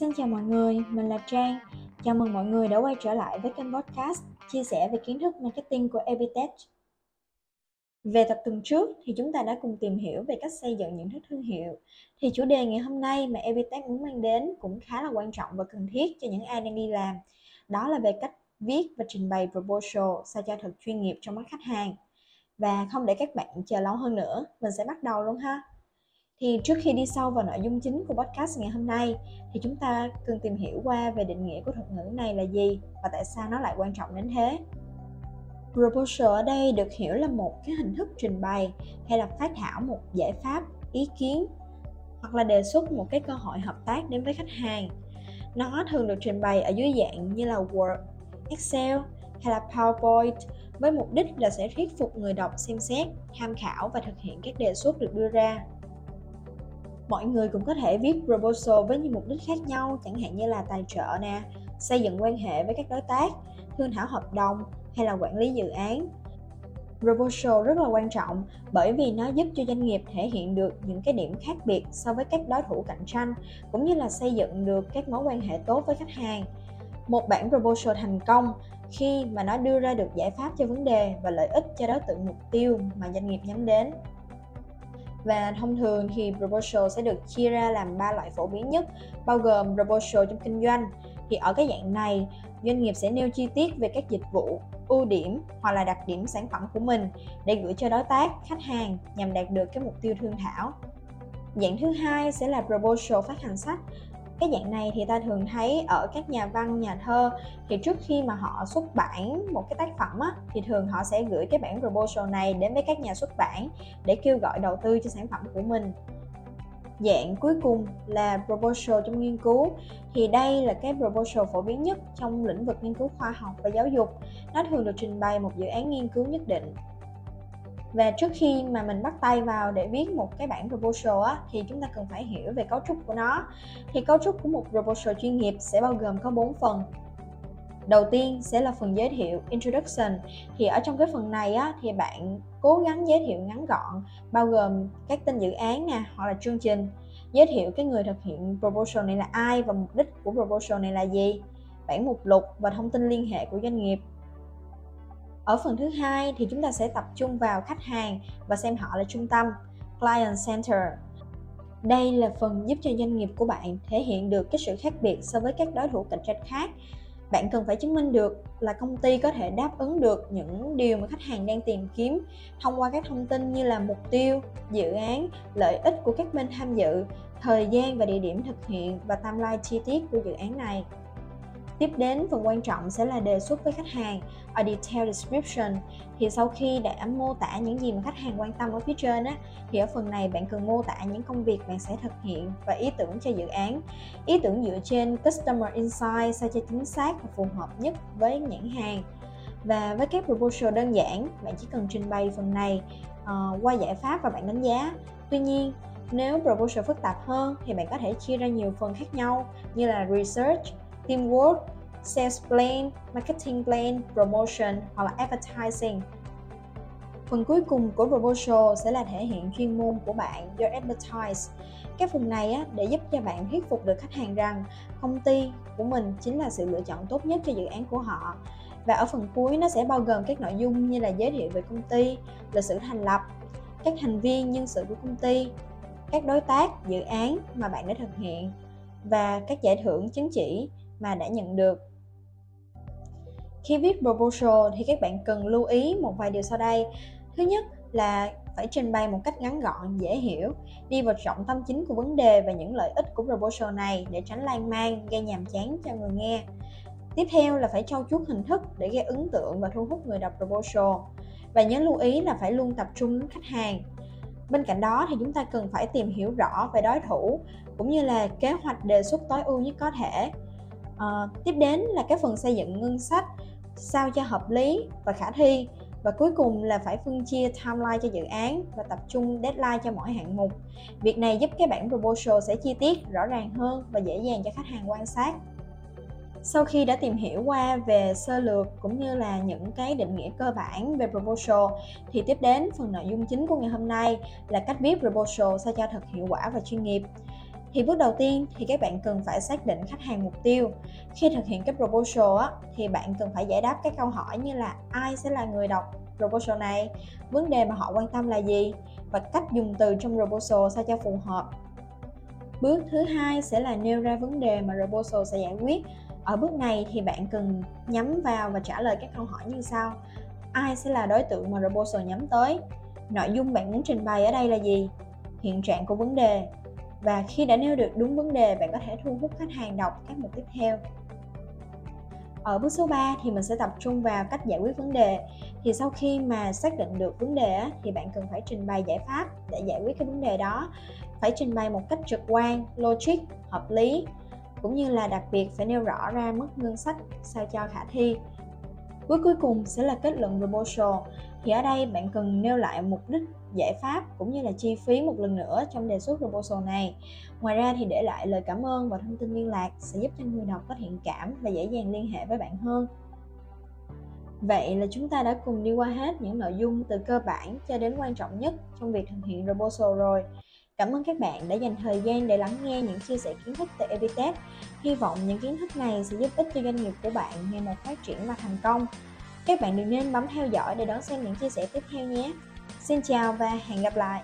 Xin chào mọi người, mình là Trang. Chào mừng mọi người đã quay trở lại với kênh podcast chia sẻ về kiến thức marketing của Epitech. Về tập tuần trước thì chúng ta đã cùng tìm hiểu về cách xây dựng những thức thương hiệu. Thì chủ đề ngày hôm nay mà Epitech muốn mang đến cũng khá là quan trọng và cần thiết cho những ai đang đi làm. Đó là về cách viết và trình bày proposal sao cho thật chuyên nghiệp trong mắt khách hàng. Và không để các bạn chờ lâu hơn nữa, mình sẽ bắt đầu luôn ha. Thì trước khi đi sâu vào nội dung chính của podcast ngày hôm nay thì chúng ta cần tìm hiểu qua về định nghĩa của thuật ngữ này là gì và tại sao nó lại quan trọng đến thế. Proposal ở đây được hiểu là một cái hình thức trình bày hay là phát thảo một giải pháp, ý kiến hoặc là đề xuất một cái cơ hội hợp tác đến với khách hàng. Nó thường được trình bày ở dưới dạng như là Word, Excel hay là PowerPoint với mục đích là sẽ thuyết phục người đọc xem xét, tham khảo và thực hiện các đề xuất được đưa ra mọi người cũng có thể viết proposal với những mục đích khác nhau, chẳng hạn như là tài trợ nè, xây dựng quan hệ với các đối tác, thương thảo hợp đồng hay là quản lý dự án. Proposal rất là quan trọng bởi vì nó giúp cho doanh nghiệp thể hiện được những cái điểm khác biệt so với các đối thủ cạnh tranh, cũng như là xây dựng được các mối quan hệ tốt với khách hàng. Một bản proposal thành công khi mà nó đưa ra được giải pháp cho vấn đề và lợi ích cho đối tượng mục tiêu mà doanh nghiệp nhắm đến và thông thường thì proposal sẽ được chia ra làm ba loại phổ biến nhất, bao gồm proposal trong kinh doanh. Thì ở cái dạng này, doanh nghiệp sẽ nêu chi tiết về các dịch vụ, ưu điểm hoặc là đặc điểm sản phẩm của mình để gửi cho đối tác, khách hàng nhằm đạt được cái mục tiêu thương thảo. Dạng thứ hai sẽ là proposal phát hành sách cái dạng này thì ta thường thấy ở các nhà văn nhà thơ thì trước khi mà họ xuất bản một cái tác phẩm á, thì thường họ sẽ gửi cái bản proposal này đến với các nhà xuất bản để kêu gọi đầu tư cho sản phẩm của mình. Dạng cuối cùng là proposal trong nghiên cứu. Thì đây là cái proposal phổ biến nhất trong lĩnh vực nghiên cứu khoa học và giáo dục. Nó thường được trình bày một dự án nghiên cứu nhất định và trước khi mà mình bắt tay vào để viết một cái bản proposal á, thì chúng ta cần phải hiểu về cấu trúc của nó. Thì cấu trúc của một proposal chuyên nghiệp sẽ bao gồm có 4 phần. Đầu tiên sẽ là phần giới thiệu introduction. Thì ở trong cái phần này á, thì bạn cố gắng giới thiệu ngắn gọn bao gồm các tên dự án nè hoặc là chương trình. Giới thiệu cái người thực hiện proposal này là ai và mục đích của proposal này là gì. Bản mục lục và thông tin liên hệ của doanh nghiệp ở phần thứ hai thì chúng ta sẽ tập trung vào khách hàng và xem họ là trung tâm, client center. Đây là phần giúp cho doanh nghiệp của bạn thể hiện được cái sự khác biệt so với các đối thủ cạnh tranh khác. Bạn cần phải chứng minh được là công ty có thể đáp ứng được những điều mà khách hàng đang tìm kiếm thông qua các thông tin như là mục tiêu, dự án, lợi ích của các bên tham dự, thời gian và địa điểm thực hiện và timeline chi tiết của dự án này. Tiếp đến, phần quan trọng sẽ là đề xuất với khách hàng ở detail description. Thì sau khi đã mô tả những gì mà khách hàng quan tâm ở phía trên á, thì ở phần này bạn cần mô tả những công việc bạn sẽ thực hiện và ý tưởng cho dự án. Ý tưởng dựa trên customer insight sao cho chính xác và phù hợp nhất với nhãn hàng. Và với các proposal đơn giản, bạn chỉ cần trình bày phần này uh, qua giải pháp và bạn đánh giá. Tuy nhiên, nếu proposal phức tạp hơn thì bạn có thể chia ra nhiều phần khác nhau như là research, teamwork, sales plan, marketing plan, promotion hoặc là advertising. Phần cuối cùng của proposal sẽ là thể hiện chuyên môn của bạn, your advertise. Cái phần này á, để giúp cho bạn thuyết phục được khách hàng rằng công ty của mình chính là sự lựa chọn tốt nhất cho dự án của họ. Và ở phần cuối nó sẽ bao gồm các nội dung như là giới thiệu về công ty, lịch sử thành lập, các thành viên nhân sự của công ty, các đối tác, dự án mà bạn đã thực hiện và các giải thưởng chứng chỉ mà đã nhận được. Khi viết proposal thì các bạn cần lưu ý một vài điều sau đây. Thứ nhất là phải trình bày một cách ngắn gọn, dễ hiểu, đi vào trọng tâm chính của vấn đề và những lợi ích của proposal này để tránh lan man, gây nhàm chán cho người nghe. Tiếp theo là phải trau chuốt hình thức để gây ấn tượng và thu hút người đọc proposal. Và nhớ lưu ý là phải luôn tập trung đến khách hàng. Bên cạnh đó thì chúng ta cần phải tìm hiểu rõ về đối thủ cũng như là kế hoạch đề xuất tối ưu nhất có thể à, tiếp đến là cái phần xây dựng ngân sách sao cho hợp lý và khả thi và cuối cùng là phải phân chia timeline cho dự án và tập trung deadline cho mỗi hạng mục. Việc này giúp cái bản proposal sẽ chi tiết, rõ ràng hơn và dễ dàng cho khách hàng quan sát. Sau khi đã tìm hiểu qua về sơ lược cũng như là những cái định nghĩa cơ bản về proposal thì tiếp đến phần nội dung chính của ngày hôm nay là cách viết proposal sao cho thật hiệu quả và chuyên nghiệp. Thì bước đầu tiên thì các bạn cần phải xác định khách hàng mục tiêu. Khi thực hiện cái proposal á, thì bạn cần phải giải đáp các câu hỏi như là ai sẽ là người đọc proposal này, vấn đề mà họ quan tâm là gì và cách dùng từ trong proposal sao cho phù hợp. Bước thứ hai sẽ là nêu ra vấn đề mà proposal sẽ giải quyết. Ở bước này thì bạn cần nhắm vào và trả lời các câu hỏi như sau. Ai sẽ là đối tượng mà proposal nhắm tới? Nội dung bạn muốn trình bày ở đây là gì? Hiện trạng của vấn đề, và khi đã nêu được đúng vấn đề, bạn có thể thu hút khách hàng đọc các mục tiếp theo. Ở bước số 3 thì mình sẽ tập trung vào cách giải quyết vấn đề. Thì sau khi mà xác định được vấn đề thì bạn cần phải trình bày giải pháp để giải quyết cái vấn đề đó. Phải trình bày một cách trực quan, logic, hợp lý, cũng như là đặc biệt phải nêu rõ ra mức ngân sách sao cho khả thi. Bước cuối cùng sẽ là kết luận proposal thì ở đây bạn cần nêu lại mục đích, giải pháp cũng như là chi phí một lần nữa trong đề xuất proposal này. Ngoài ra thì để lại lời cảm ơn và thông tin liên lạc sẽ giúp cho người đọc có thiện cảm và dễ dàng liên hệ với bạn hơn. Vậy là chúng ta đã cùng đi qua hết những nội dung từ cơ bản cho đến quan trọng nhất trong việc thực hiện proposal rồi. Cảm ơn các bạn đã dành thời gian để lắng nghe những chia sẻ kiến thức từ Evitech. Hy vọng những kiến thức này sẽ giúp ích cho doanh nghiệp của bạn ngày một phát triển và thành công. Các bạn đừng nên bấm theo dõi để đón xem những chia sẻ tiếp theo nhé. Xin chào và hẹn gặp lại!